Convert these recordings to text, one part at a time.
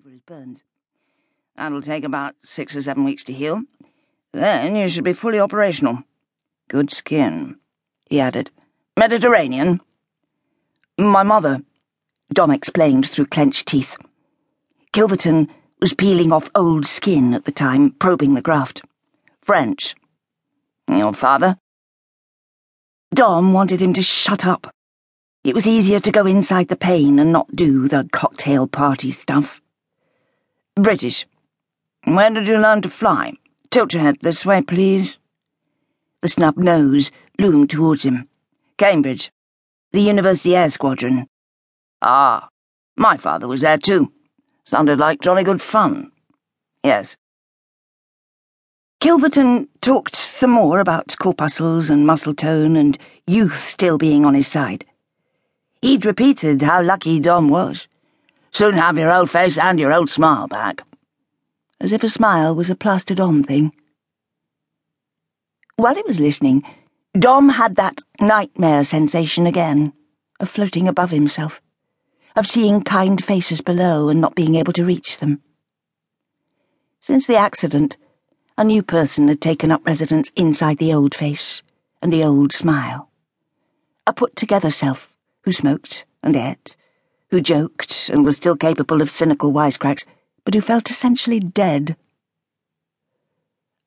over his burns. That'll take about six or seven weeks to heal. Then you should be fully operational. Good skin, he added. Mediterranean? My mother, Dom explained through clenched teeth. Kilverton was peeling off old skin at the time, probing the graft. French. Your father? Dom wanted him to shut up. It was easier to go inside the pain and not do the cocktail party stuff. British. Where did you learn to fly? Tilt your head this way, please. The snub nose loomed towards him. Cambridge. The University Air Squadron. Ah, my father was there too. Sounded like jolly good fun. Yes. Kilverton talked some more about corpuscles and muscle tone and youth still being on his side. He'd repeated how lucky Dom was. Soon have your old face and your old smile back. As if a smile was a plastered on thing. While he was listening, Dom had that nightmare sensation again, of floating above himself, of seeing kind faces below and not being able to reach them. Since the accident, a new person had taken up residence inside the old face and the old smile. A put together self who smoked and ate, who joked and was still capable of cynical wisecracks, but who felt essentially dead.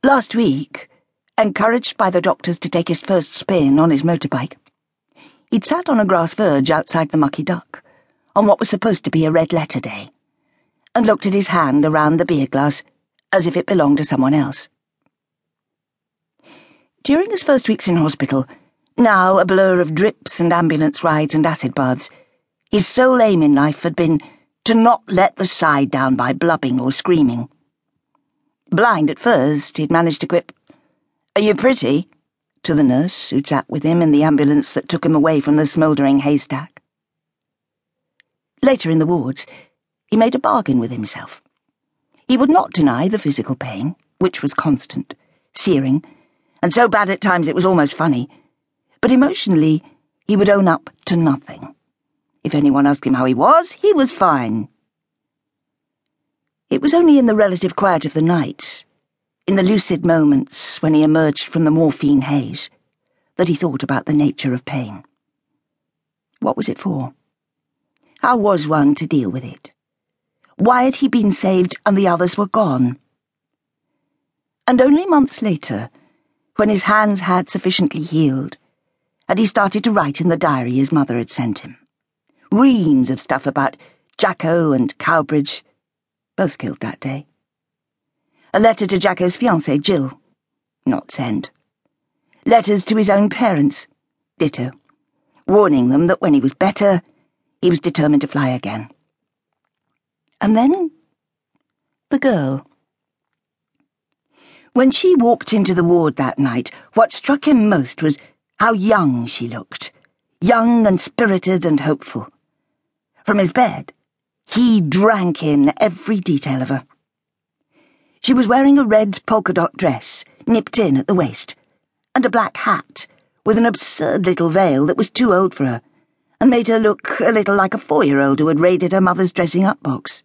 Last week, encouraged by the doctors to take his first spin on his motorbike, he'd sat on a grass verge outside the Mucky Duck, on what was supposed to be a red letter day, and looked at his hand around the beer glass as if it belonged to someone else. During his first weeks in hospital, now a blur of drips and ambulance rides and acid baths, his sole aim in life had been to not let the side down by blubbing or screaming. Blind at first, he'd managed to quip, Are you pretty? to the nurse who'd sat with him in the ambulance that took him away from the smouldering haystack. Later in the wards, he made a bargain with himself. He would not deny the physical pain, which was constant, searing, and so bad at times it was almost funny but emotionally, he would own up to nothing. If anyone asked him how he was, he was fine. It was only in the relative quiet of the night, in the lucid moments when he emerged from the morphine haze, that he thought about the nature of pain. What was it for? How was one to deal with it? Why had he been saved and the others were gone? And only months later, when his hands had sufficiently healed, and he started to write in the diary his mother had sent him. Reams of stuff about Jacko and Cowbridge, both killed that day. A letter to Jacko's fiancée, Jill, not sent. Letters to his own parents, ditto, warning them that when he was better, he was determined to fly again. And then, the girl. When she walked into the ward that night, what struck him most was how young she looked. Young and spirited and hopeful. From his bed, he drank in every detail of her. She was wearing a red polka dot dress, nipped in at the waist, and a black hat with an absurd little veil that was too old for her and made her look a little like a four year old who had raided her mother's dressing up box.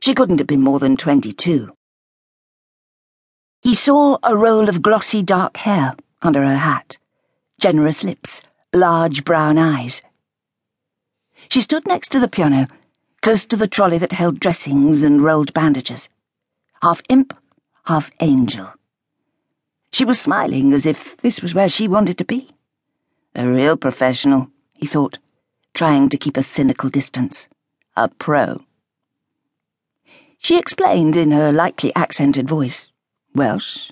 She couldn't have been more than twenty two. He saw a roll of glossy dark hair under her hat, generous lips, large brown eyes. She stood next to the piano, close to the trolley that held dressings and rolled bandages, half imp, half angel. She was smiling as if this was where she wanted to be. A real professional, he thought, trying to keep a cynical distance. A pro. She explained in her lightly accented voice, Welsh,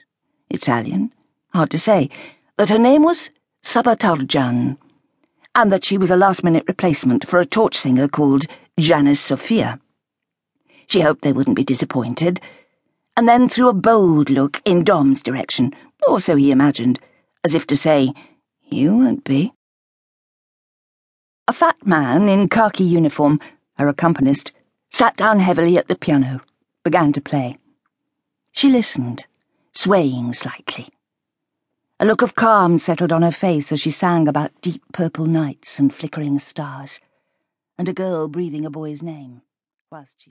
Italian, hard to say, that her name was Saba Tarcan, and that she was a last minute replacement for a torch singer called Janice Sophia. She hoped they wouldn't be disappointed, and then threw a bold look in Dom's direction, or so he imagined, as if to say, You won't be. A fat man in khaki uniform, her accompanist, sat down heavily at the piano, began to play. She listened, swaying slightly. A look of calm settled on her face as she sang about deep purple nights and flickering stars, and a girl breathing a boy's name whilst she